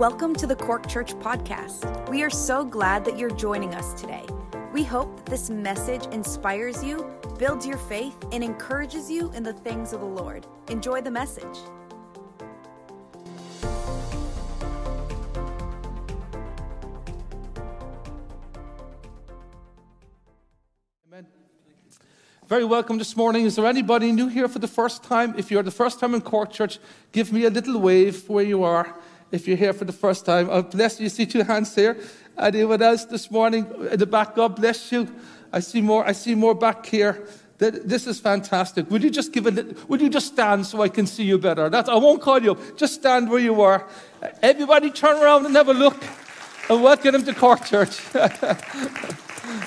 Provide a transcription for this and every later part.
Welcome to the Cork Church Podcast. We are so glad that you're joining us today. We hope that this message inspires you, builds your faith, and encourages you in the things of the Lord. Enjoy the message. Amen. Very welcome this morning. Is there anybody new here for the first time? If you're the first time in Cork Church, give me a little wave where you are if you're here for the first time. Oh, bless you. See two hands here. Anyone else this morning in the back? God bless you. I see more. I see more back here. This is fantastic. Would you just give a would you just stand so I can see you better? That's, I won't call you. Just stand where you are. Everybody turn around and have a look. And welcome them to Cork Church.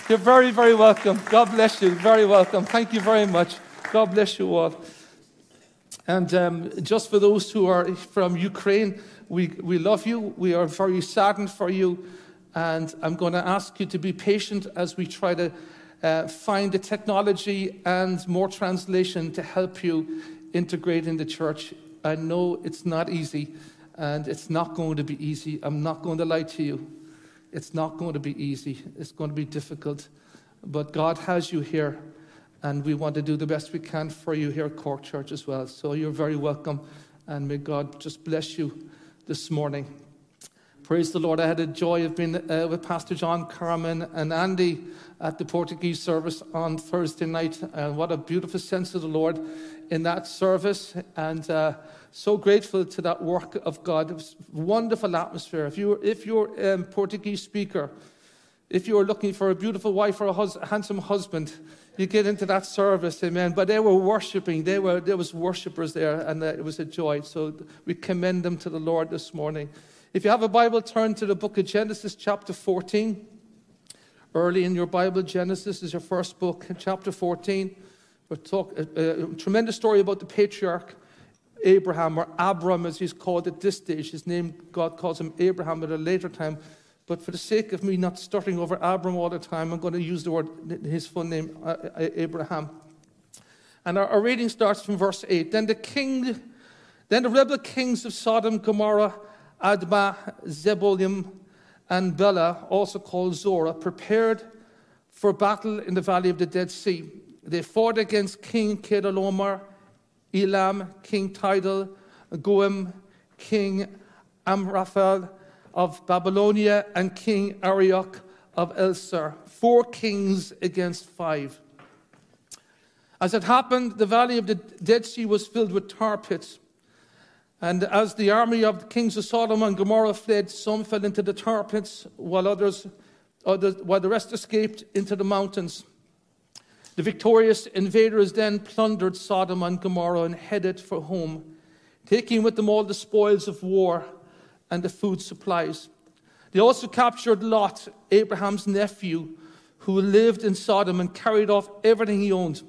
You're very, very welcome. God bless you. Very welcome. Thank you very much. God bless you all. And um, just for those who are from Ukraine, we, we love you. We are very saddened for you. And I'm going to ask you to be patient as we try to uh, find the technology and more translation to help you integrate in the church. I know it's not easy, and it's not going to be easy. I'm not going to lie to you. It's not going to be easy. It's going to be difficult. But God has you here, and we want to do the best we can for you here at Cork Church as well. So you're very welcome, and may God just bless you this morning. Praise the Lord. I had a joy of being uh, with Pastor John Carmen and Andy at the Portuguese service on Thursday night. And what a beautiful sense of the Lord in that service. And uh, so grateful to that work of God. It was wonderful atmosphere. If you're, if you're a um, Portuguese speaker, if you were looking for a beautiful wife or a hus- handsome husband, you get into that service, amen. But they were worshiping. They were, there was worshippers there, and uh, it was a joy. So we commend them to the Lord this morning. If you have a Bible, turn to the book of Genesis, chapter 14. Early in your Bible, Genesis is your first book, chapter 14. We talk a, uh, a tremendous story about the patriarch Abraham, or Abram as he's called at this stage. His name, God calls him Abraham at a later time. But for the sake of me not starting over Abram all the time, I'm going to use the word, his full name, uh, uh, Abraham. And our, reading starts from verse 8. Then the king, then the rebel kings of Sodom, Gomorrah, Admah, Zeboiim, and Bela, also called Zorah, prepared for battle in the valley of the Dead Sea. They fought against King Chedorlaomer, Elam, King Tidal, Goiim, King Amraphel, of Babylonia and King Arioch of Ellasar, four kings against five. As it happened, the valley of the Dead Sea was filled with tar pits. And as the army of the kings of Sodom and Gomorrah fled, some fell into the tar pits, while others, others while the rest escaped into the mountains. The victorious invaders then plundered Sodom and Gomorrah and headed for home, taking with them all the spoils of war and the food supplies. They also captured Lot, Abraham's nephew, who lived in Sodom and carried off everything he owned.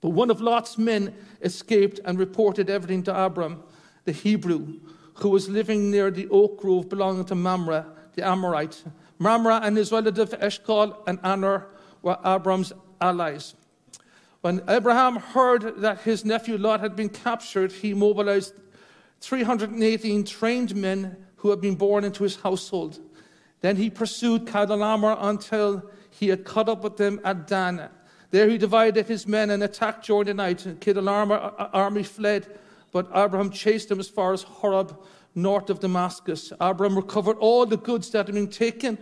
But one of Lot's men escaped and reported everything to Abram, the Hebrew, who was living near the oak grove belonging to Mamre, the Amorite. Mamre and his relative Eshcol and Aner were Abram's allies. When Abraham heard that his nephew Lot had been captured, he mobilized 318 trained men who had been born into his household. Then he pursued Chedorlaomer until he had caught up with them at Dan. There he divided his men and attacked during the night. Chedorlaomer army fled, but Abraham chased them as far as Horeb, north of Damascus. Abraham recovered all the goods that had been taken,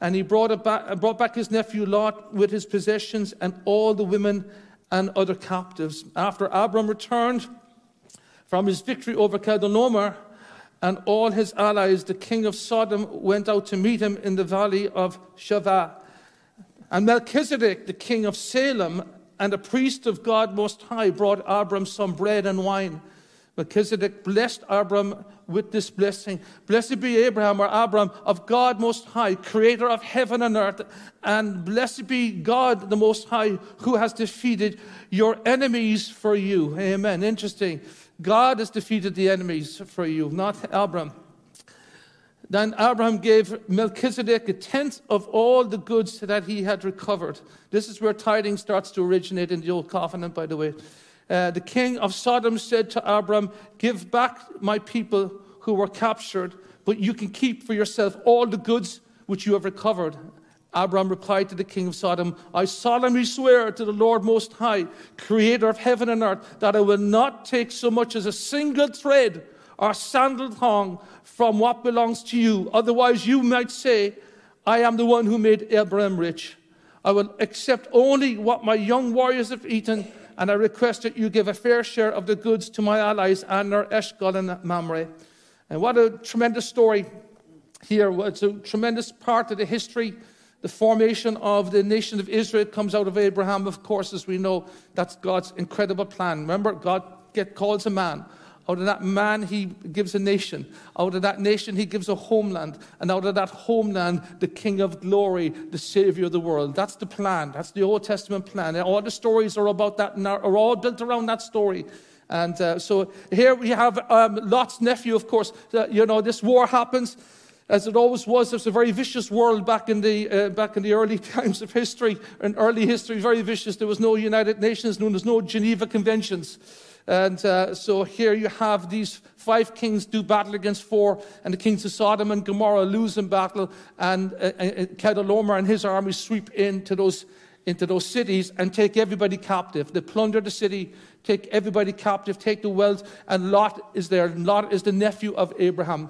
and he brought, back, brought back his nephew Lot with his possessions and all the women and other captives. After Abram returned from his victory over Chedorlaomer and all his allies, the king of Sodom went out to meet him in the valley of Shaveh. And Melchizedek, the king of Salem and a priest of God Most High, brought Abram some bread and wine. Melchizedek blessed Abram with this blessing. Blessed be Abraham or Abram of God Most High, creator of heaven and earth. And blessed be God the Most High, who has defeated your enemies for you. Amen. Interesting. God has defeated the enemies for you, not Abram. Then Abraham gave Melchizedek a tenth of all the goods that he had recovered. This is where tithing starts to originate in the Old Covenant, by the way. Uh, the king of Sodom said to Abram, Give back my people who were captured, but you can keep for yourself all the goods which you have recovered. Abram replied to the king of Sodom, I solemnly swear to the Lord Most High, creator of heaven and earth, that I will not take so much as a single thread or sandal thong from what belongs to you. Otherwise, you might say, I am the one who made Abraham rich. I will accept only what my young warriors have eaten, and I request that you give a fair share of the goods to my allies, Aner, Eshcol, and Mamre. And what a tremendous story here. It's a tremendous part of the history. The formation of the nation of Israel comes out of Abraham, of course, as we know. That's God's incredible plan. Remember, God get, calls a man out of that man, he gives a nation. Out of that nation, he gives a homeland. And out of that homeland, the King of glory, the Savior of the world. That's the plan. That's the Old Testament plan. And all the stories are about that are all built around that story. And uh, so here we have um, Lot's nephew, of course. Uh, you know, this war happens as it always was. It was a very vicious world back in the, uh, back in the early times of history, in early history, very vicious. There was no United Nations, there was no Geneva Conventions. And uh, so here you have these five kings do battle against four, and the kings of Sodom and Gomorrah lose in battle, and uh, uh, and his army sweep into those, into those cities and take everybody captive. They plunder the city, take everybody captive, take the wealth, and Lot is there. Lot is the nephew of Abraham.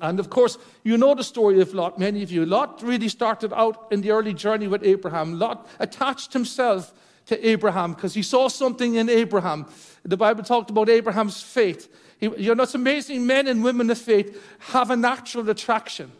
And of course, you know the story of Lot, many of you. Lot really started out in the early journey with Abraham. Lot attached himself to Abraham because he saw something in Abraham. The Bible talked about Abraham's faith. He, you know, it's amazing men and women of faith have a natural attraction.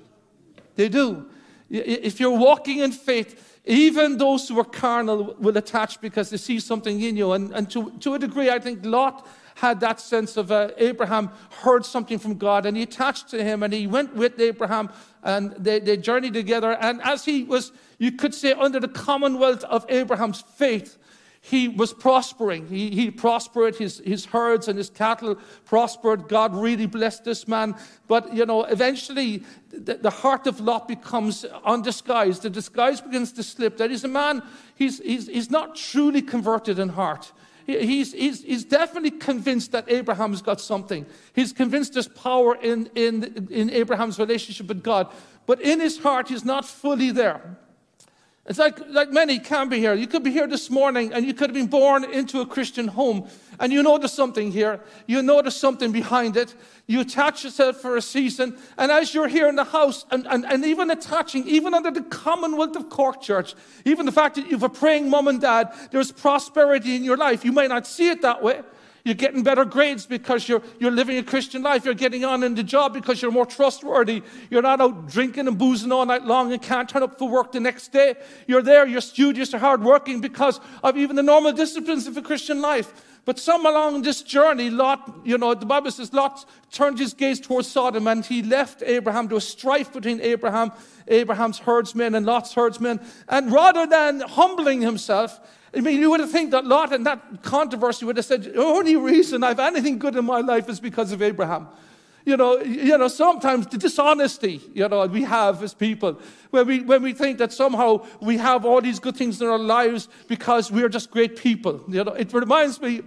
They do. If you're walking in faith, even those who are carnal will attach because they see something in you. And, and to, to a degree, I think Lot had that sense of uh, Abraham heard something from God and he attached to him and he went with Abraham and they, they journeyed together. And as he was, you could say, under the commonwealth of Abraham's faith, he was prospering. He, he prospered. His, his herds and his cattle prospered. God really blessed this man. But, you know, eventually the, the heart of Lot becomes undisguised. The disguise begins to slip. That he's a man, he's, he's, he's not truly converted in heart. He's, he's, he's definitely convinced that Abraham's got something. He's convinced there's power in, in, in Abraham's relationship with God. But in his heart, he's not fully there. It's like, like many can be here. You could be here this morning and you could have been born into a Christian home and you notice something here. You notice something behind it. You attach yourself for a season. And as you're here in the house and, and, and even attaching, even under the commonwealth of Cork Church, even the fact that you have a praying mom and dad, there's prosperity in your life. You may not see it that way. You're getting better grades because you're, you're living a Christian life. You're getting on in the job because you're more trustworthy. You're not out drinking and boozing all night long and can't turn up for work the next day. You're there, you're studious, you're hardworking because of even the normal disciplines of a Christian life. But some along this journey, Lot, you know, the Bible says Lot turned his gaze towards Sodom and he left Abraham. There was strife between Abraham, Abraham's herdsmen and Lot's herdsmen. And rather than humbling himself, I mean, you would have think that Lot and that controversy would have said, the only reason I have anything good in my life is because of Abraham. You know, you know, sometimes the dishonesty, you know, we have as people, when we, when we think that somehow we have all these good things in our lives because we're just great people. You know, it reminds me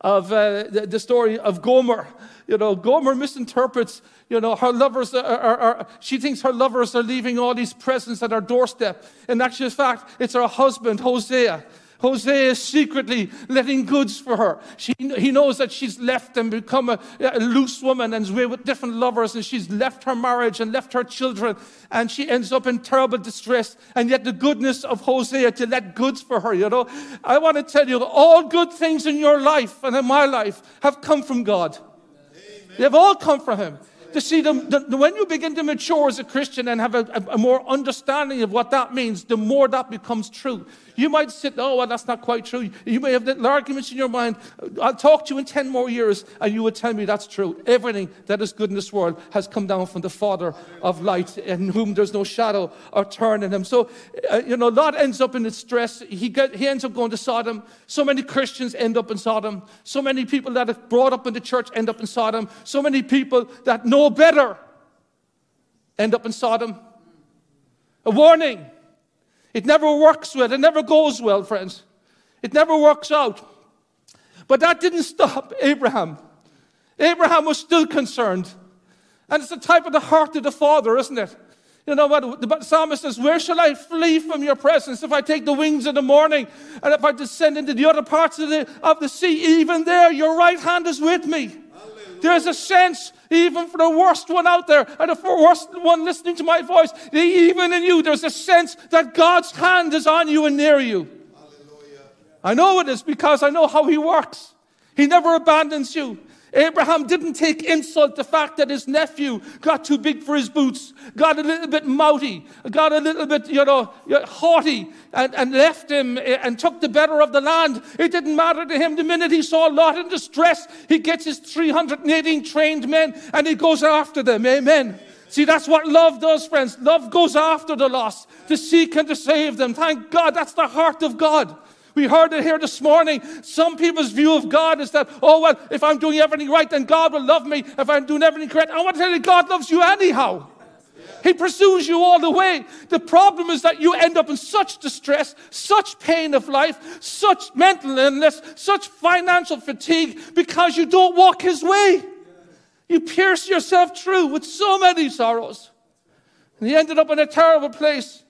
of uh, the, the, story of Gomer. You know, Gomer misinterprets, you know, her lovers are, are, are, she thinks her lovers are leaving all these presents at her doorstep. And actually, in actual fact, it's her husband, Hosea, Hosea is secretly letting goods for her. She, he knows that she's left and become a, a loose woman and is with different lovers, and she's left her marriage and left her children, and she ends up in terrible distress. And yet, the goodness of Hosea to let goods for her, you know. I want to tell you, all good things in your life and in my life have come from God. Amen. They've all come from Him to see them, the, when you begin to mature as a Christian and have a, a, a, more understanding of what that means, the more that becomes true. You might sit, oh, well, that's not quite true. You may have little arguments in your mind. I'll talk to you in 10 more years, and you will tell me that's true. Everything that is good in this world has come down from the Father of light, in whom there's no shadow or turn in him. So, uh, you know, Lot ends up in distress. He, get, he ends up going to Sodom. So many Christians end up in Sodom. So many people that are brought up in the church end up in Sodom. So many people that know better end up in Sodom. A warning. It never works well. It never goes well, friends. It never works out. But that didn't stop Abraham. Abraham was still concerned. And it's the type of the heart of the Father, isn't it? You know what? The psalmist says, Where shall I flee from your presence? If I take the wings of the morning and if I descend into the other parts of the, of the sea, even there, your right hand is with me. There's a sense, even for the worst one out there, and the worst one listening to my voice, even in you, there's a sense that God's hand is on you and near you. Hallelujah. I know it is because I know how He works. He never abandons you. Abraham didn't take insult the fact that his nephew got too big for his boots, got a little bit mouty, got a little bit, you know, haughty, and, and left him eh, and took the better of the land. It didn't matter to him. The minute he saw Lot in distress, he gets his 318 trained men and he goes after them. Amen. See, that's what love does, friends. Love goes after the lost to seek and to save them. Thank God, that's the heart of God. We heard it here this morning. Some people's view of God is that, oh, well, if I'm doing everything right, then God will love me. If I'm doing everything correct, I want to tell you, God loves you anyhow. He pursues you all the way. The problem is that you end up in such distress, such pain of life, such mental illness, such financial fatigue because you don't walk His way. You pierce yourself through with so many sorrows. And he ended up in a terrible place.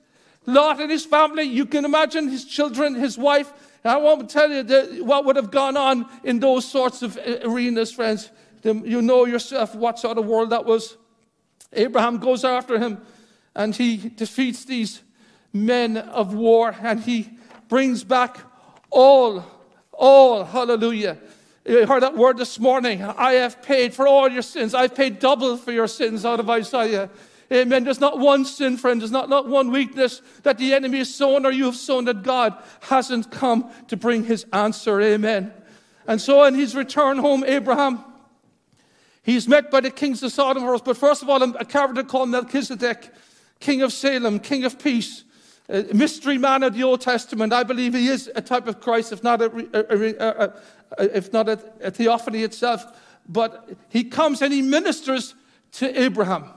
Lot and his family, you can imagine his children, his wife. I won't tell you what would have gone on in those sorts of uh, arenas, friends. You know yourself what sort of world that was. Abraham goes after him and he defeats these men of war and he brings back all, all, hallelujah. You heard that word this morning. I have paid for all your sins. I've paid double for your sins out of Isaiah. Amen. There's not one sin, friend. There's not, not one weakness that the enemy has sown or you have sown that God hasn't come to bring his answer. Amen. And so in his return home, Abraham, he's met by the kings of Sodom But first of all, a character called Melchizedek, king of Salem, king of peace. A mystery man of the Old Testament. I believe he is a type of Christ, if not a, a, a, if not a theophany itself. But he comes and he ministers to Abraham.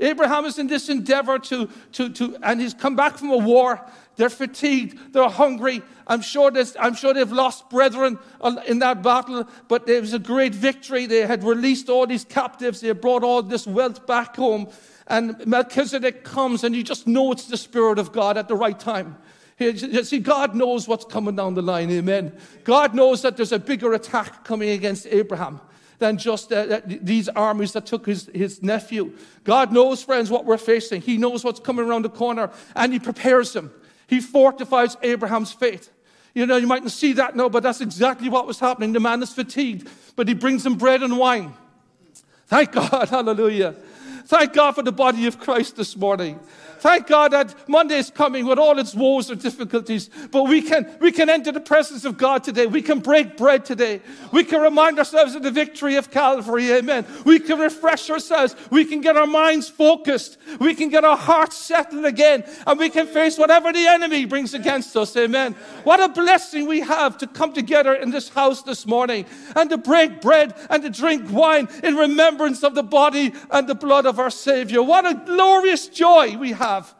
Abraham is in this endeavor to, to, to, and he's come back from a war. They're fatigued, they're hungry. I'm sure, I'm sure they've lost brethren in that battle, but there was a great victory. They had released all these captives, they brought all this wealth back home. And Melchizedek comes, and you just know it's the Spirit of God at the right time. You see, God knows what's coming down the line, amen. God knows that there's a bigger attack coming against Abraham than just uh, these armies that took his, his nephew. God knows, friends, what we're facing. He knows what's coming around the corner, and He prepares him. He fortifies Abraham's faith. You know, you mightn't see that now, but that's exactly what was happening. The man is fatigued, but he brings him bread and wine. Thank God, hallelujah. Thank God for the body of Christ this morning. Thank God that Monday is coming with all its woes and difficulties, but we can, we can enter the presence of God today. We can break bread today. We can remind ourselves of the victory of Calvary. Amen. We can refresh ourselves. We can get our minds focused. We can get our hearts settled again, and we can face whatever the enemy brings against us. Amen. What a blessing we have to come together in this house this morning and to break bread and to drink wine in remembrance of the body and the blood of our Savior. What a glorious joy we have have.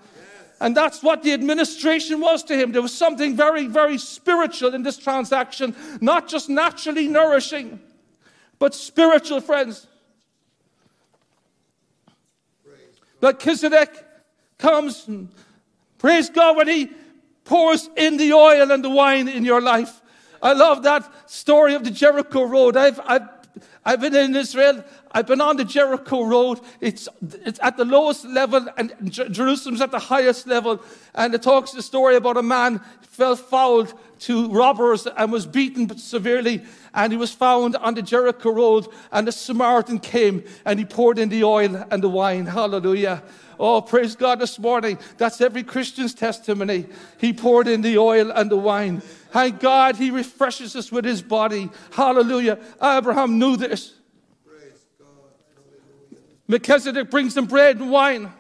And that's what the administration was to him. There was something very, very spiritual in this transaction, not just naturally nourishing, but spiritual, friends. Melchizedek comes and praise God when he pours in the oil and the wine in your life. I love that story of the Jericho Road. I've, I've, I've been in Israel I've been on the Jericho Road. It's, it's at the lowest level, and Jerusalem's at the highest level. And it talks the story about a man fell foul to robbers and was beaten severely. And he was found on the Jericho Road. And the Samaritan came and he poured in the oil and the wine. Hallelujah. Oh, praise God this morning. That's every Christian's testimony. He poured in the oil and the wine. Thank God he refreshes us with his body. Hallelujah. Abraham knew this. Melchizedek brings them bread and wine.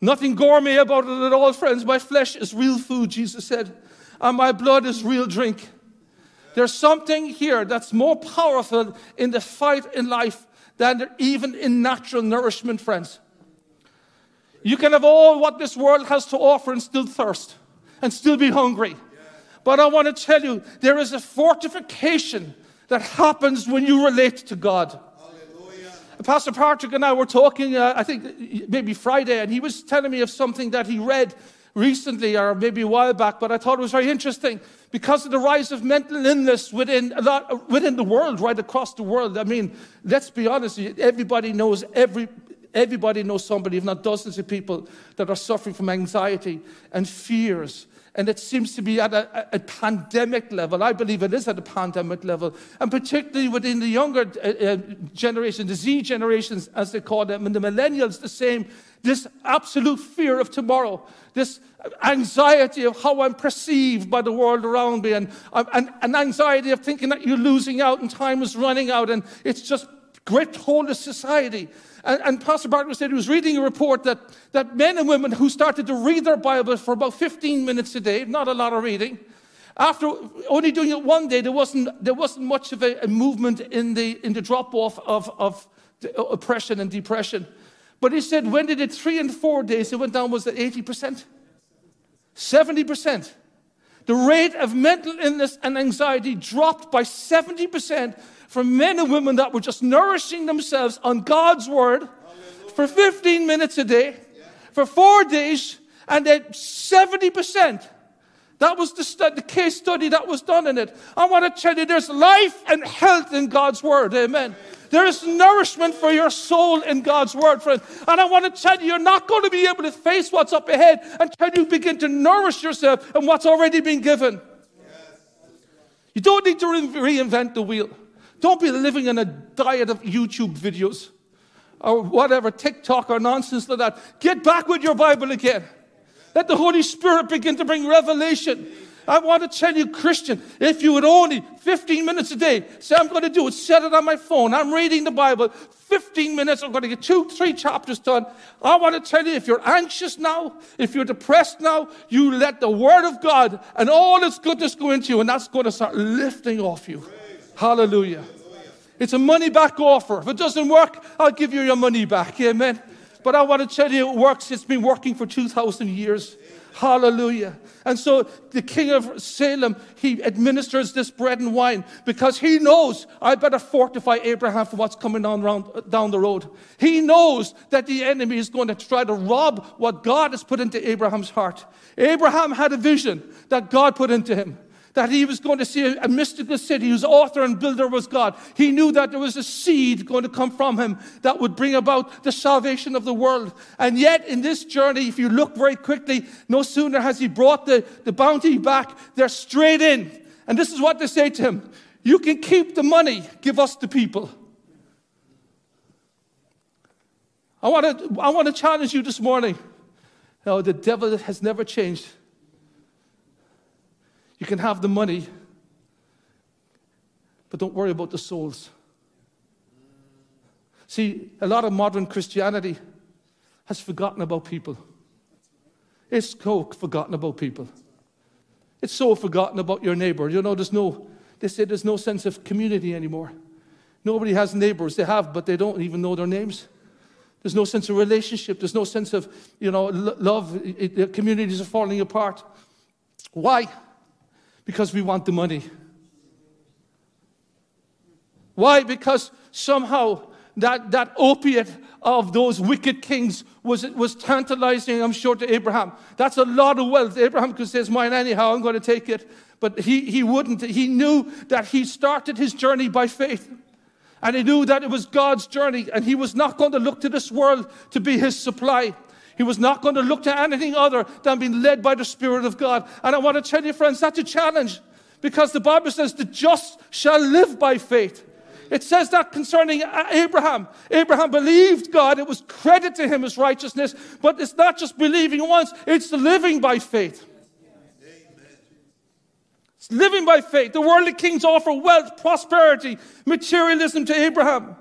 Nothing gourmet about it at all, friends. My flesh is real food, Jesus said, and my blood is real drink. There's something here that's more powerful in the fight in life than even in natural nourishment, friends. You can have all what this world has to offer and still thirst and still be hungry. But I want to tell you, there is a fortification that happens when you relate to God. Hallelujah. Pastor Patrick and I were talking, uh, I think maybe Friday, and he was telling me of something that he read recently or maybe a while back, but I thought it was very interesting because of the rise of mental illness within a lot within the world, right across the world. I mean, let's be honest, everybody knows every everybody knows somebody, if not dozens of people, that are suffering from anxiety and fears and it seems to be at a, a, pandemic level. I believe it is at a pandemic level, and particularly within the younger uh, uh, generation, the Z generations, as they call them, and the millennials, the same. This absolute fear of tomorrow, this anxiety of how I'm perceived by the world around me, and, and an anxiety of thinking that you're losing out and time is running out, and it's just gripped hold of society. And, and Pastor Bartlett said he was reading a report that, that men and women who started to read their Bible for about 15 minutes a day, not a lot of reading, after only doing it one day, there wasn't, there wasn't much of a, a movement in the, in the drop off of, of uh, oppression and depression. But he said when they did three and four days, it went down, was at 80%? 70%. The rate of mental illness and anxiety dropped by 70% for men and women that were just nourishing themselves on God's word for 15 minutes a day, for four days, and then 70%. That was the, the case study that was done in it. I want to tell you there's life and health in God's word. Amen. There is nourishment for your soul in God's word, friend. And I want to tell you, you're not going to be able to face what's up ahead until you begin to nourish yourself and what's already been given. You don't need to re- reinvent the wheel. Don't be living in a diet of YouTube videos or whatever, TikTok or nonsense like that. Get back with your Bible again. Let the Holy Spirit begin to bring revelation. I want to tell you, Christian, if you would only 15 minutes a day, say, I'm going to do it, set it on my phone. I'm reading the Bible. 15 minutes, I'm going to get two, three chapters done. I want to tell you, if you're anxious now, if you're depressed now, you let the Word of God and all its goodness go into you, and that's going to start lifting off you. Hallelujah. It's a money back offer. If it doesn't work, I'll give you your money back. Amen. But I want to tell you, it works. It's been working for 2,000 years. Hallelujah. And so the king of Salem, he administers this bread and wine because he knows I better fortify Abraham for what's coming on round, down the road. He knows that the enemy is going to try to rob what God has put into Abraham's heart. Abraham had a vision that God put into him that he was going to see a, mystical city whose author and builder was God. He knew that there was a seed going to come from him that would bring about the salvation of the world. And yet, in this journey, if you look very quickly, no sooner has he brought the, the bounty back, they're straight in. And this is what they say to him You can keep the money, give us the people. I want to, I want to challenge you this morning. No, the devil has never changed. You can have the money, but don't worry about the souls. See, a lot of modern Christianity has forgotten about people. It's so forgotten about people. It's so forgotten about your neighbor. You know, there's no, they say there's no sense of community anymore. Nobody has neighbors. They have, but they don't even know their names. There's no sense of relationship. There's no sense of, you know, love. Communities are falling apart. Why? Because we want the money. Why? Because somehow that, that opiate of those wicked kings was, was tantalizing, I'm sure, to Abraham. That's a lot of wealth. Abraham could say, It's mine anyhow, I'm going to take it. But he, he wouldn't. He knew that he started his journey by faith. And he knew that it was God's journey, and he was not going to look to this world to be his supply. He was not going to look to anything other than being led by the Spirit of God. And I want to tell you, friends, that's a challenge because the Bible says the just shall live by faith. It says that concerning Abraham. Abraham believed God, it was credit to him as righteousness, but it's not just believing once, it's living by faith. It's living by faith. The worldly kings offer wealth, prosperity, materialism to Abraham.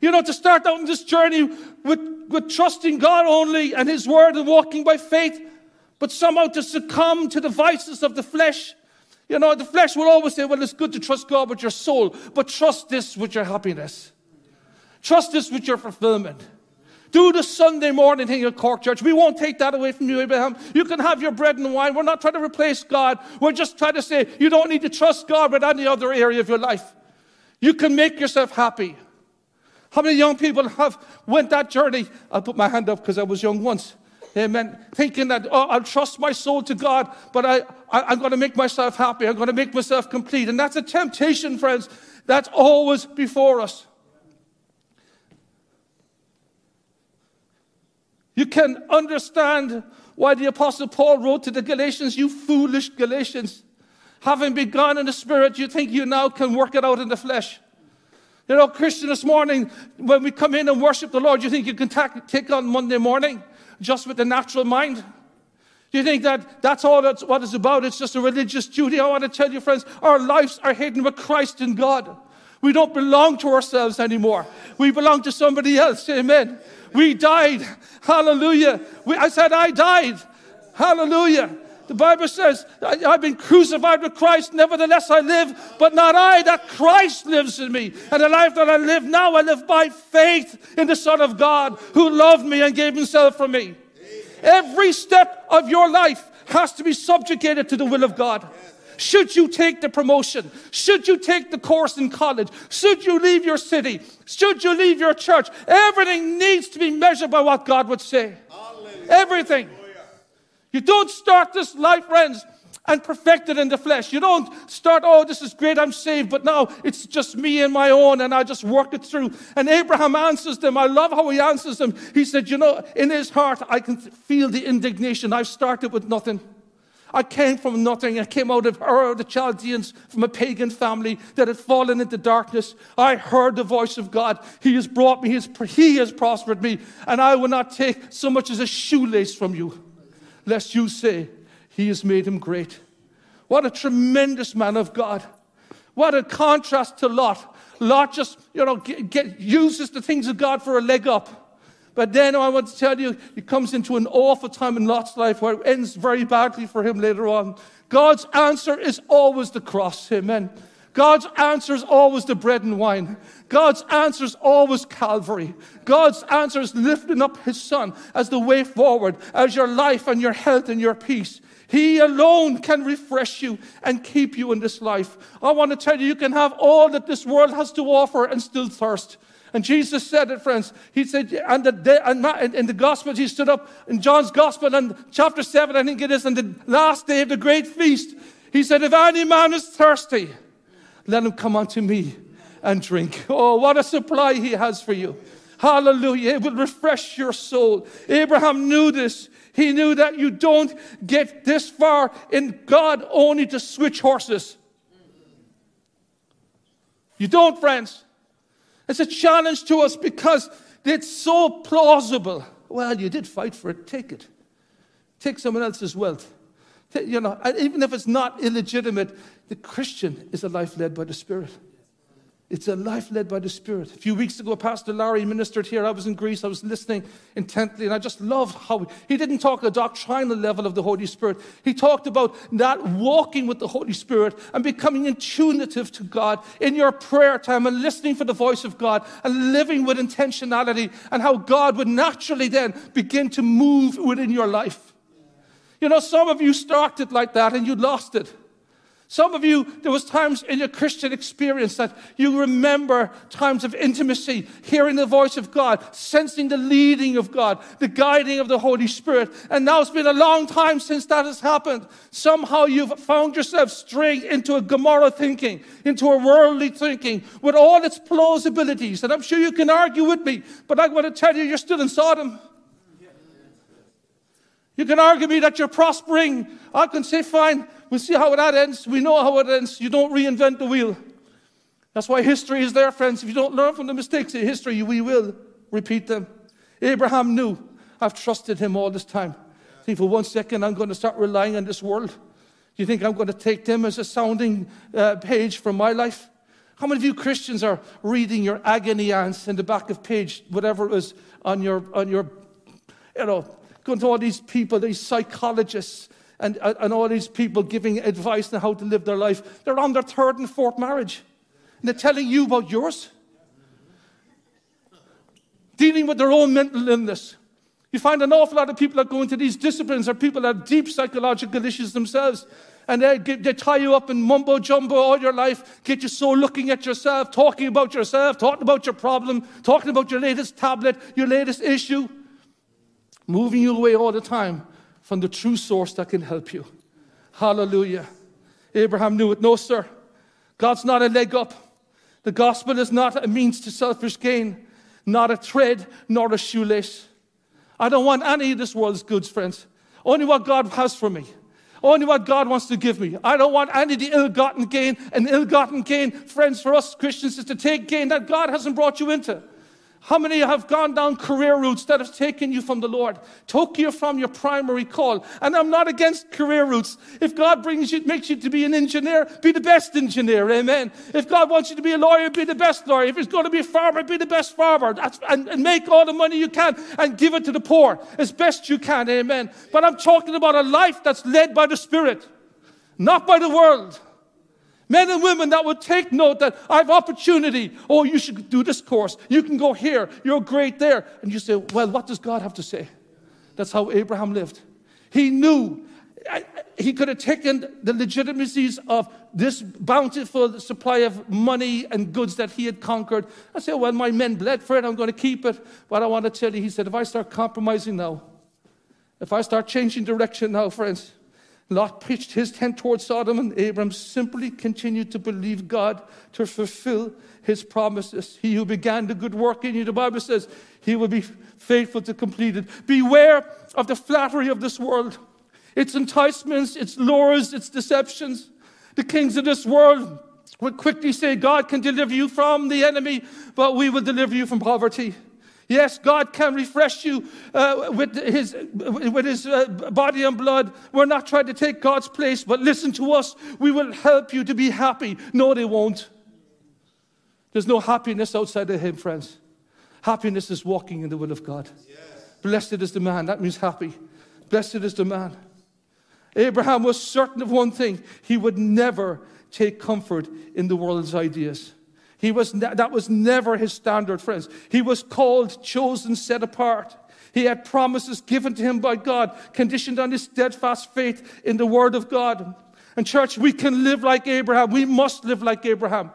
You know, to start out in this journey with, with trusting God only and His Word and walking by faith, but somehow to succumb to the vices of the flesh. You know, the flesh will always say, well, it's good to trust God with your soul, but trust this with your happiness. Trust this with your fulfillment. Do the Sunday morning thing at Cork Church. We won't take that away from you, Abraham. You can have your bread and wine. We're not trying to replace God. We're just trying to say you don't need to trust God with any other area of your life. You can make yourself happy. How many young people have went that journey? I'll put my hand up because I was young once. Amen. Thinking that, oh, I'll trust my soul to God, but I, I, am going to make myself happy. I'm going to make myself complete. And that's a temptation, friends. That's always before us. You can understand why the Apostle Paul wrote to the Galatians, You foolish Galatians. Having begun in the Spirit, you think you now can work it out in the flesh. You know, Christian, this morning, when we come in and worship the Lord, you think you can take on Monday morning just with the natural mind? Do you think that that's all that's what it's about? It's just a religious duty. I want to tell you, friends, our lives are hidden with Christ in God. We don't belong to ourselves anymore. We belong to somebody else. Amen. We died. Hallelujah. We, I said, I died. Hallelujah. The Bible says, I've been crucified with Christ, nevertheless I live, but not I, that Christ lives in me. And the life that I live now, I live by faith in the Son of God who loved me and gave himself for me. Every step of your life has to be subjugated to the will of God. Should you take the promotion? Should you take the course in college? Should you leave your city? Should you leave your church? Everything needs to be measured by what God would say. Everything. You don't start this life, friends, and perfect it in the flesh. You don't start, oh, this is great, I'm saved, but now it's just me and my own, and I just work it through. And Abraham answers them. I love how he answers them. He said, You know, in his heart, I can feel the indignation. I've started with nothing. I came from nothing. I came out of Ur, the Chaldeans, from a pagan family that had fallen into darkness. I heard the voice of God. He has brought me, he has, he has prospered me, and I will not take so much as a shoelace from you lest you say, He has made him great. What a tremendous man of God. What a contrast to Lot. Lot just, you know, get, get, uses the things of God for a leg up. But then I want to tell you, he comes into an awful time in Lot's life where it ends very badly for him later on. God's answer is always the cross. Amen. God's answer is always the bread and wine. God's answer is always Calvary. God's answer is lifting up His Son as the way forward, as your life and your health and your peace. He alone can refresh you and keep you in this life. I want to tell you, you can have all that this world has to offer and still thirst. And Jesus said it, friends. He said, and, the, and in the gospel, he stood up in John's Gospel and chapter 7, I think it is, on the last day of the great feast. He said, If any man is thirsty, let him come unto me and drink. Oh, what a supply he has for you. Hallelujah. It will refresh your soul. Abraham knew this. He knew that you don't get this far in God only to switch horses. You don't, friends. It's a challenge to us because it's so plausible. Well, you did fight for it. Take it. Take someone else's wealth. You know, even if it's not illegitimate, the Christian is a life led by the Spirit. It's a life led by the Spirit. A few weeks ago, Pastor Larry ministered here. I was in Greece. I was listening intently, and I just loved how he didn't talk a doctrinal level of the Holy Spirit. He talked about that walking with the Holy Spirit and becoming intuitive to God in your prayer time and listening for the voice of God and living with intentionality, and how God would naturally then begin to move within your life. You know, some of you started like that and you lost it. Some of you, there was times in your Christian experience that you remember times of intimacy, hearing the voice of God, sensing the leading of God, the guiding of the Holy Spirit. And now it's been a long time since that has happened. Somehow you've found yourself straying into a Gomorrah thinking, into a worldly thinking with all its plausibilities. And I'm sure you can argue with me, but I want to tell you, you're still in Sodom. You can argue me that you're prospering. I can say, fine, we'll see how that ends. We know how it ends. You don't reinvent the wheel. That's why history is there, friends. If you don't learn from the mistakes of history, we will repeat them. Abraham knew, I've trusted him all this time. See, for one second, I'm going to start relying on this world. Do you think I'm going to take them as a sounding uh, page from my life? How many of you Christians are reading your agony aunts in the back of page, whatever it was on your, on your, you know, going to all these people, these psychologists, and, and all these people giving advice on how to live their life. They're on their third and fourth marriage. And they're telling you about yours. Dealing with their own mental illness. You find an awful lot of people that go into these disciplines are people that have deep psychological issues themselves. And they, they tie you up in mumbo jumbo all your life, get you so looking at yourself, talking about yourself, talking about your problem, talking about your latest tablet, your latest issue, moving you away all the time from the true source that can help you. Hallelujah. Abraham knew it. No, sir. God's not a leg up. The gospel is not a means to selfish gain, not a thread, nor a shoelace. I don't want any of this world's goods, friends. Only what God has for me. Only what God wants to give me. I don't want any of the ill gotten gain. And ill gotten gain, friends, for us Christians is to take gain that God hasn't brought you into. How many have gone down career routes that have taken you from the Lord, took you from your primary call? And I'm not against career routes. If God brings you, makes you to be an engineer, be the best engineer. Amen. If God wants you to be a lawyer, be the best lawyer. If it's going to be a farmer, be the best farmer. And, and make all the money you can and give it to the poor as best you can. Amen. But I'm talking about a life that's led by the Spirit, not by the world. Men and women that would take note that I have opportunity. Oh, you should do this course. You can go here. You're great there. And you say, well, what does God have to say? That's how Abraham lived. He knew he could have taken the legitimacies of this bountiful supply of money and goods that he had conquered. I said, well, my men bled for it. I'm going to keep it. But I want to tell you, he said, if I start compromising now, if I start changing direction now, friends, Lot pitched his tent towards Sodom, and Abram simply continued to believe God to fulfill his promises. He who began the good work in you, the Bible says, he will be faithful to complete it. Beware of the flattery of this world, its enticements, its lures, its deceptions. The kings of this world will quickly say, God can deliver you from the enemy, but we will deliver you from poverty. Yes, God can refresh you uh, with His, with his uh, body and blood. We're not trying to take God's place, but listen to us. We will help you to be happy. No, they won't. There's no happiness outside of Him, friends. Happiness is walking in the will of God. Yes. Blessed is the man. That means happy. Blessed is the man. Abraham was certain of one thing he would never take comfort in the world's ideas. He was ne- that was never his standard, friends. He was called, chosen, set apart. He had promises given to him by God, conditioned on his steadfast faith in the Word of God. And, church, we can live like Abraham. We must live like Abraham.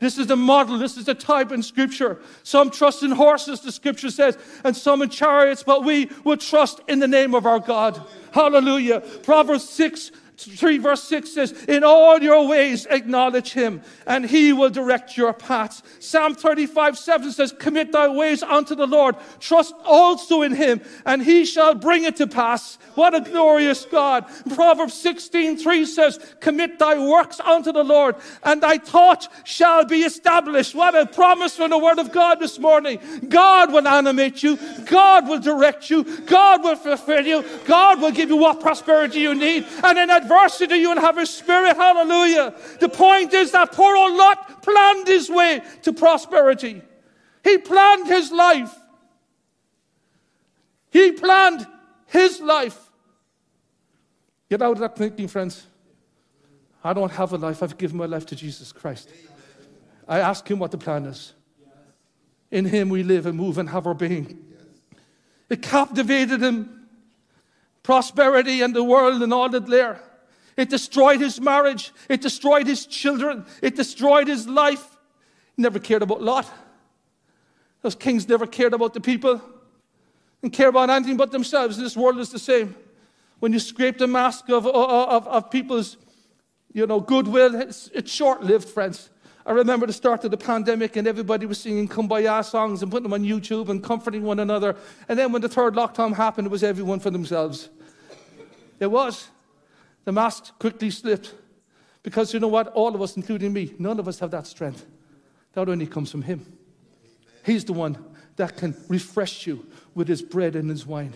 This is the model. This is the type in Scripture. Some trust in horses, the Scripture says, and some in chariots, but we will trust in the name of our God. Hallelujah. Proverbs 6 3 verse 6 says, In all your ways acknowledge him, and he will direct your paths. Psalm 35 7 says, Commit thy ways unto the Lord, trust also in him, and he shall bring it to pass. What a glorious God. Proverbs 16 3 says, Commit thy works unto the Lord, and thy thought shall be established. What a promise from the word of God this morning. God will animate you, God will direct you, God will fulfill you, God will give you what prosperity you need, and in adversity, you will have a spirit. Hallelujah. The point is that poor old Lot planned his way to prosperity. He planned his life. He planned his life. Get out of that thinking, friends. I don't have a life. I've given my life to Jesus Christ. I ask him what the plan is. In him we live and move and have our being. It captivated him. Prosperity and the world and all that there. It destroyed his marriage. It destroyed his children. It destroyed his life. Never cared about Lot. Those kings never cared about the people and care about anything but themselves. This world is the same. When you scrape the mask of, of, of people's you know, goodwill, it's, it's short lived, friends. I remember the start of the pandemic and everybody was singing kumbaya songs and putting them on YouTube and comforting one another. And then when the third lockdown happened, it was everyone for themselves. It was. The mask quickly slipped. Because you know what? All of us, including me, none of us have that strength. That only comes from Him. He's the one that can refresh you with His bread and His wine.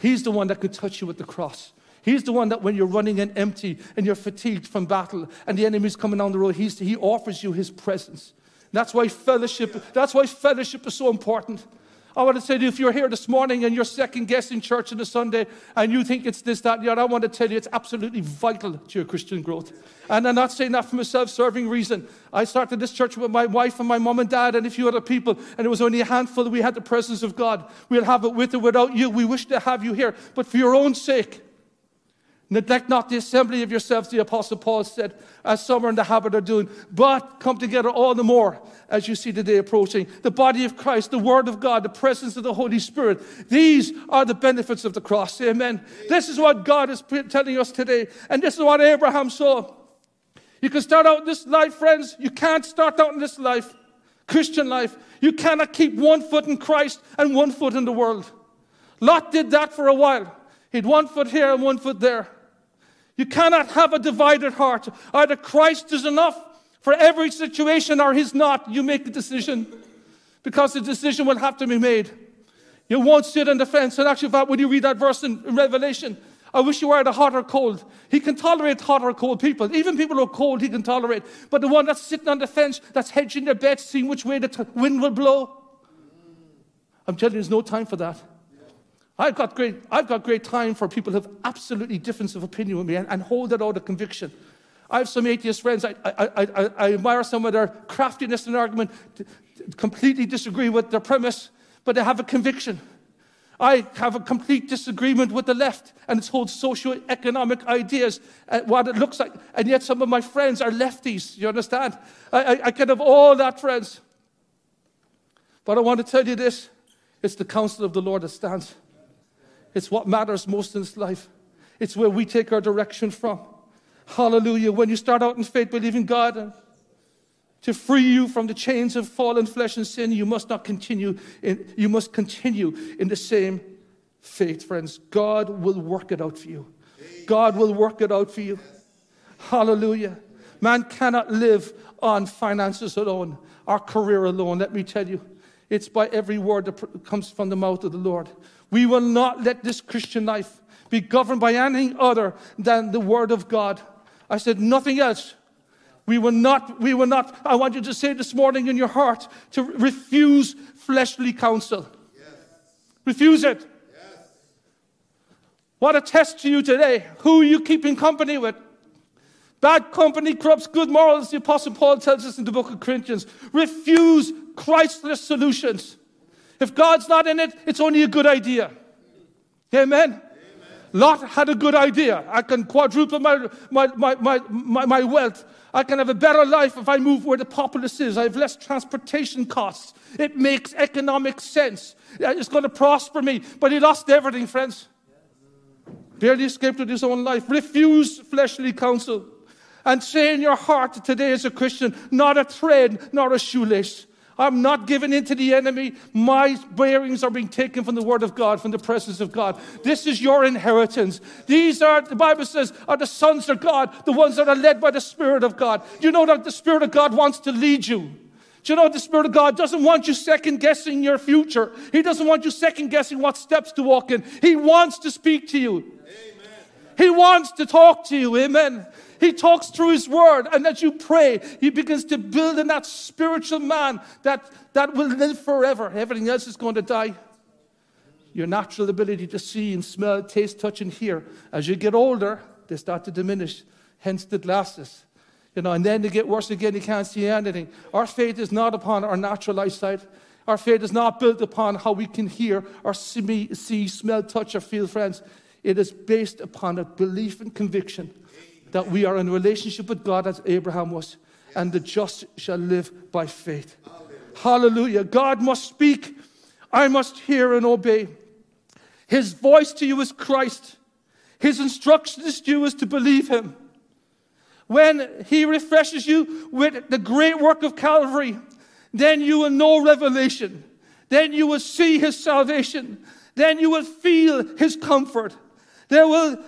He's the one that can touch you with the cross. He's the one that when you're running and empty and you're fatigued from battle and the enemy's coming down the road, he's, he offers you his presence. That's why fellowship, that's why fellowship is so important. I want to tell you, if you're here this morning and you're second guessing church on a Sunday and you think it's this, that, and the other, I want to tell you it's absolutely vital to your Christian growth. And I'm not saying that from a self serving reason. I started this church with my wife and my mom and dad and a few other people, and it was only a handful that we had the presence of God. We'll have it with or without you. We wish to have you here, but for your own sake, Neglect not the assembly of yourselves, the Apostle Paul said, as some are in the habit of doing, but come together all the more as you see the day approaching. The body of Christ, the Word of God, the presence of the Holy Spirit. These are the benefits of the cross. Amen. This is what God is telling us today. And this is what Abraham saw. You can start out in this life, friends. You can't start out in this life, Christian life. You cannot keep one foot in Christ and one foot in the world. Lot did that for a while. He'd one foot here and one foot there. You cannot have a divided heart. Either Christ is enough for every situation or He's not. You make the decision because the decision will have to be made. You won't sit on the fence. And actually, when you read that verse in, Revelation, I wish you were either hot or cold. He can tolerate hot or cold people. Even people who are cold, he can tolerate. But the one that's sitting on the fence, that's hedging their bets, seeing which way the wind will blow, I'm telling you, there's no time for that. I've got great, I've got great time for people who have absolutely difference of opinion with me and, and hold that out of conviction. I have some atheist friends. I, I, I, I admire some of their craftiness in argument, completely disagree with their premise, but they have a conviction. I have a complete disagreement with the left and its whole socio-economic ideas, uh, what it looks like. And yet some of my friends are lefties, you understand? I, I, I can have all that, friends. But I want to tell you this. It's the counsel of the Lord that stands. It's what matters most in this life. It's where we take our direction from. Hallelujah. When you start out in faith, believing God to free you from the chains of fallen flesh and sin, you must not continue in, you must continue in the same faith, friends. God will work it out for you. God will work it out for you. Hallelujah. Man cannot live on finances alone, our career alone, let me tell you. It's by every word that comes from the mouth of the Lord. We will not let this Christian life be governed by anything other than the Word of God. I said nothing else. We will not, we will not, I want you to say this morning in your heart to refuse fleshly counsel. Yes. Refuse it. Yes. What a test to you today. Who are you keeping company with? Bad company corrupts good morals, the Apostle Paul tells us in the book of Corinthians. Refuse Christless solutions. If God's not in it, it's only a good idea. Amen. Lot had a good idea. I can quadruple my, my, my, my, my, wealth. I can have a better life if I move where the populace is. I have less transportation costs. It makes economic sense. It's going to prosper me. But he lost everything, friends. Barely escaped with his own life. Refuse fleshly counsel. And say in your heart today as a Christian, not a thread, nor a shoelace. I'm not giving in to the enemy. My bearings are being taken from the Word of God, from the presence of God. This is your inheritance. These are, the Bible says, are the sons of God, the ones that are led by the Spirit of God. You know that the Spirit of God wants to lead you. Do you know the Spirit of God doesn't want you second guessing your future? He doesn't want you second guessing what steps to walk in. He wants to speak to you. Amen. He wants to talk to you. Amen. He talks through His Word, and as you pray, He begins to build in that spiritual man that, that will live forever. Everything else is going to die. Your natural ability to see and smell, taste, touch, and hear, as you get older, they start to diminish, hence the glasses. You know, and then they get worse again, you can't see anything. Our faith is not upon our natural eyesight. Our faith is not built upon how we can hear or see, see smell, touch, or feel, friends. It is based upon a belief and conviction that we are in relationship with God as Abraham was, and the just shall live by faith. Hallelujah. God must speak. I must hear and obey. His voice to you is Christ. His instructions to you is to believe him. When he refreshes you with the great work of Calvary, then you will know revelation. Then you will see his salvation. Then you will feel his comfort. There will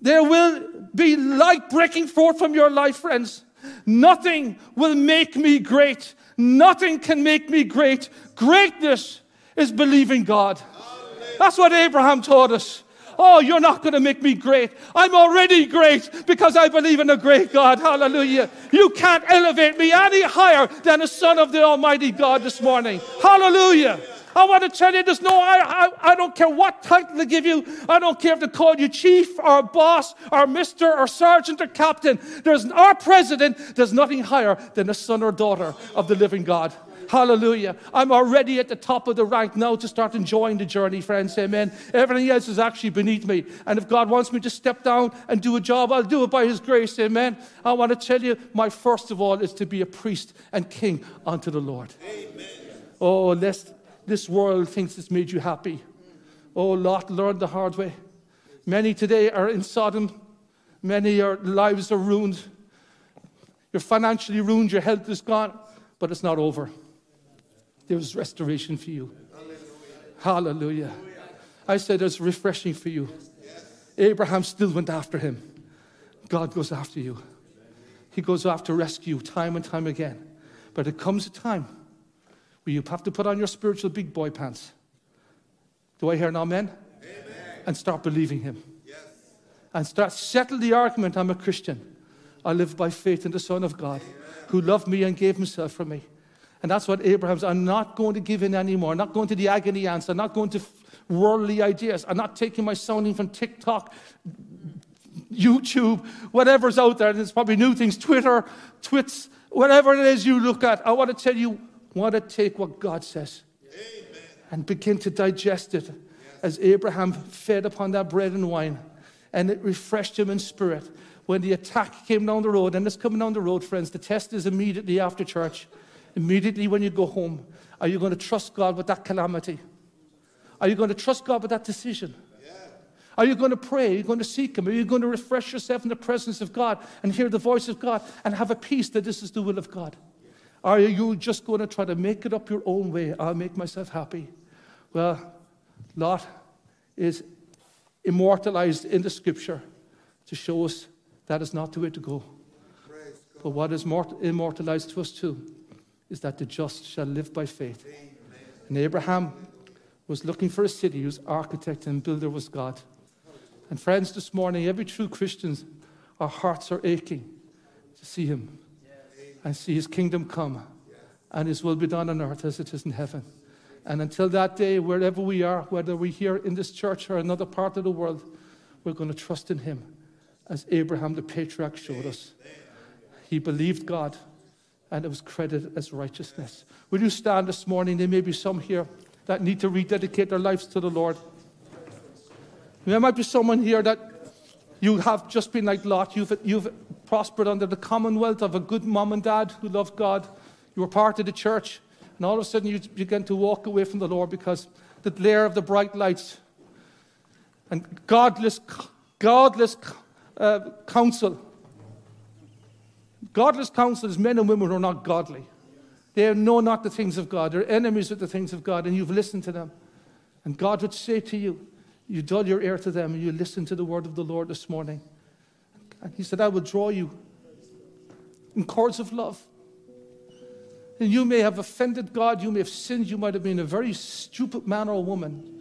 there will be light breaking forth from your life, friends. Nothing will make me great. Nothing can make me great. Greatness is believing God. That's what Abraham taught us. Oh, you're not going to make me great. I'm already great because I believe in a great God. Hallelujah. You can't elevate me any higher than a son of the Almighty God this morning. Hallelujah. I want to tell you there's no, I, I, I don't care what title they give you. I don't care if they call you chief or boss or mister or sergeant or captain. There's our president, there's nothing higher than a son or daughter of the living God. Hallelujah. I'm already at the top of the rank now to start enjoying the journey, friends. Amen. Everything else is actually beneath me. And if God wants me to step down and do a job, I'll do it by His grace. Amen. I want to tell you, my first of all is to be a priest and king unto the Lord. Amen. Oh, lest this world thinks it's made you happy. Oh, Lot learned the hard way. Many today are in Sodom. Many are, lives are ruined. You're financially ruined. Your health is gone. But it's not over there's restoration for you. Hallelujah. Hallelujah. I said there's refreshing for you. Abraham still went after him. God goes after you. He goes after rescue time and time again. But it comes a time where you have to put on your spiritual big boy pants. Do I hear an amen? amen. And start believing him. Yes. And start settle the argument I'm a Christian. I live by faith in the Son of God amen. who loved me and gave himself for me. And that's what Abraham's, I'm not going to give in anymore. I'm not going to the agony ants. I'm not going to worldly ideas. I'm not taking my sounding from TikTok, YouTube, whatever's out there. There's probably new things, Twitter, Twits, whatever it is you look at. I want to tell you, want to take what God says Amen. and begin to digest it as Abraham fed upon that bread and wine. And it refreshed him in spirit. When the attack came down the road, and it's coming down the road, friends, the test is immediately after church immediately when you go home? Are you going to trust God with that calamity? Are you going to trust God with that decision? Are you going to pray? Are you going to seek Him? Are you going to refresh yourself in the presence of God and hear the voice of God and have a peace that this is the will of God? Are you just going to try to make it up your own way? I'll make myself happy. Well, Lot is immortalized in the scripture to show us that is not the way to go. But what is immortalized to us too is that the just shall live by faith. Amen. And Abraham was looking for a city whose architect and builder was God. And friends, this morning, every true Christian, our hearts are aching to see him and see his kingdom come and his will be done on earth as it is in heaven. And until that day, wherever we are, whether we're here in this church or another part of the world, we're going to trust in him as Abraham the patriarch showed us. He believed God and it was credited as righteousness. Will you stand this morning? There may be some here that need to rededicate their lives to the Lord. There might be someone here that you have just been like Lot. You've, you've prospered under the commonwealth of a good mom and dad who loved God. You were part of the church, and all of a sudden you begin to walk away from the Lord because the glare of the bright lights and godless, godless uh, counsel Godless counsel is men and women who are not godly. They know not the things of God. They're enemies of the things of God, and you've listened to them. And God would say to you, You dull your ear to them, and you listen to the word of the Lord this morning. And He said, I will draw you in cords of love. And you may have offended God, you may have sinned, you might have been a very stupid man or woman.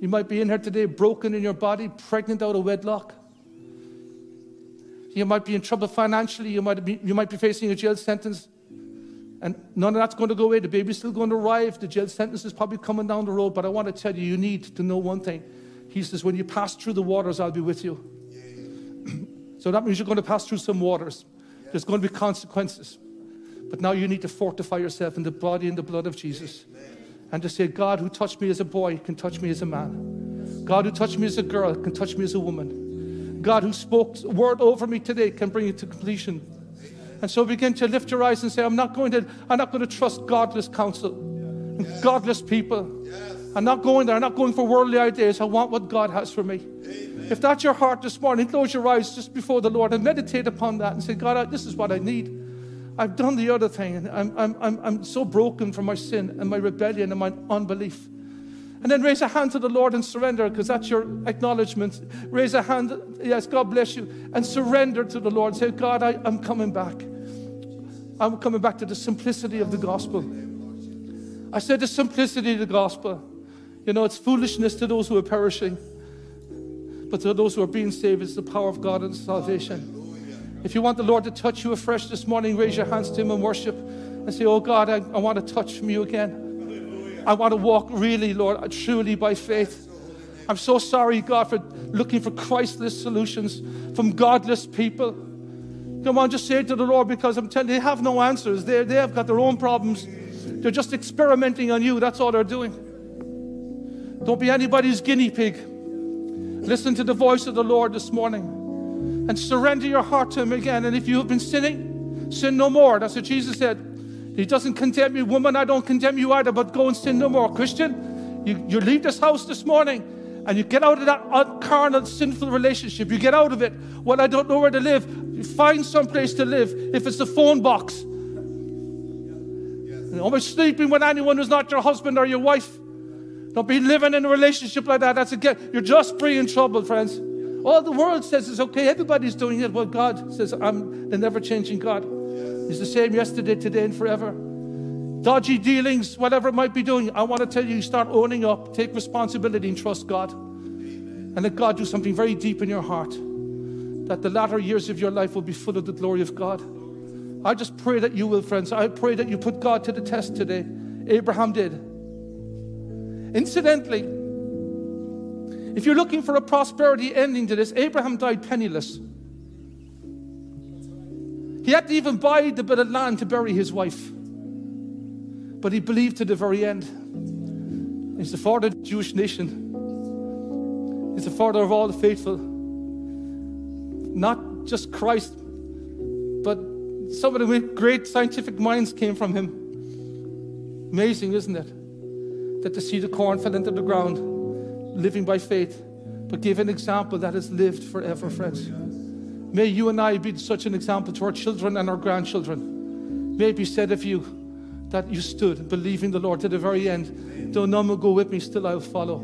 You might be in here today broken in your body, pregnant out of wedlock. You might be in trouble financially. You might be, you might be facing a jail sentence. And none of that's going to go away. The baby's still going to arrive. The jail sentence is probably coming down the road. But I want to tell you, you need to know one thing. He says, When you pass through the waters, I'll be with you. So that means you're going to pass through some waters. There's going to be consequences. But now you need to fortify yourself in the body and the blood of Jesus. And to say, God who touched me as a boy can touch me as a man. God who touched me as a girl can touch me as a woman. God who spoke a word over me today can bring it to completion. And so begin to lift your eyes and say, I'm not going to, I'm not going to trust godless counsel and yes. godless people. Yes. I'm not going there. I'm not going for worldly ideas. I want what God has for me. Amen. If that's your heart this morning, close your eyes just before the Lord and meditate upon that and say, God, this is what I need. I've done the other thing, and I'm, I'm, I'm, I'm so broken from my sin and my rebellion and my unbelief. And then raise a hand to the Lord and surrender because that's your acknowledgement. Raise a hand, yes, God bless you, and surrender to the Lord. Say, God, I, I'm coming back. I'm coming back to the simplicity of the gospel. I said the simplicity of the gospel. You know, it's foolishness to those who are perishing, but to those who are being saved, it's the power of God and salvation. If you want the Lord to touch you afresh this morning, raise your hands to Him and worship and say, Oh God, I, I want to touch from you again. I want to walk really, Lord, truly by faith. I'm so sorry, God, for looking for Christless solutions from godless people. Come on, just say it to the Lord because I'm telling you, they have no answers. They, they have got their own problems. They're just experimenting on you. That's all they're doing. Don't be anybody's guinea pig. Listen to the voice of the Lord this morning and surrender your heart to Him again. And if you have been sinning, sin no more. That's what Jesus said. He doesn't condemn you. Woman, I don't condemn you either, but go and sin no more. Christian, you, you leave this house this morning and you get out of that carnal, sinful relationship. You get out of it. Well, I don't know where to live. You find some place to live. If it's a phone box, yes. always sleeping with anyone who's not your husband or your wife. Don't be living in a relationship like that. That's again, you're just bringing trouble, friends. All the world says it's okay. Everybody's doing it. Well, God says, I'm the never changing God. He's the same yesterday, today, and forever. Dodgy dealings, whatever it might be doing, I want to tell you, start owning up, take responsibility, and trust God. Amen. And let God do something very deep in your heart. That the latter years of your life will be full of the glory of God. I just pray that you will, friends. I pray that you put God to the test today. Abraham did. Incidentally, if you're looking for a prosperity ending to this, Abraham died penniless. He had to even buy the bit of land to bury his wife. But he believed to the very end. He's the father of the Jewish nation. He's the father of all the faithful. Not just Christ, but some of the great scientific minds came from him. Amazing, isn't it? That to see the corn fell into the ground, living by faith, but give an example that has lived forever, friends. May you and I be such an example to our children and our grandchildren. May it be said of you that you stood believing the Lord to the very end. Though none will go with me, still I'll follow.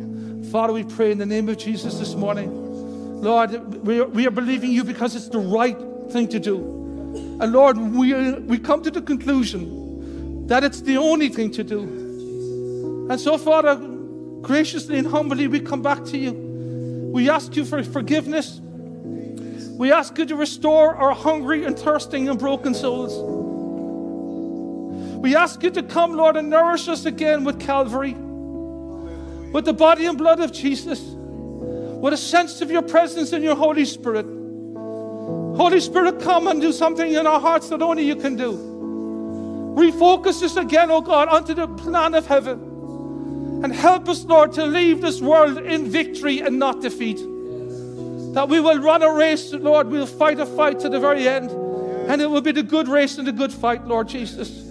Father, we pray in the name of Jesus this morning. Lord, we are, we are believing you because it's the right thing to do. And Lord, we, we come to the conclusion that it's the only thing to do. And so, Father, graciously and humbly, we come back to you. We ask you for forgiveness. We ask you to restore our hungry and thirsting and broken souls. We ask you to come, Lord, and nourish us again with Calvary, with the body and blood of Jesus, with a sense of your presence and your Holy Spirit. Holy Spirit, come and do something in our hearts that only you can do. Refocus us again, oh God, onto the plan of heaven. And help us, Lord, to leave this world in victory and not defeat. That we will run a race, Lord. We'll fight a fight to the very end. And it will be the good race and the good fight, Lord Jesus.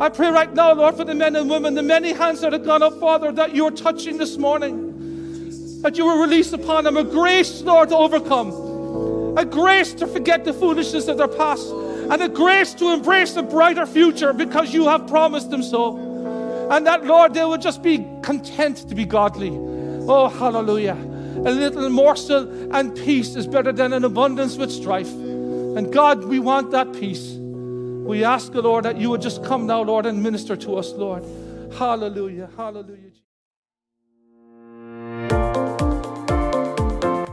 I pray right now, Lord, for the men and women, the many hands that have gone up, Father, that you're touching this morning. That you will release upon them a grace, Lord, to overcome. A grace to forget the foolishness of their past. And a grace to embrace a brighter future because you have promised them so. And that, Lord, they will just be content to be godly. Oh, hallelujah. A little morsel and peace is better than an abundance with strife. And God, we want that peace. We ask, the Lord, that you would just come now, Lord, and minister to us, Lord. Hallelujah. Hallelujah.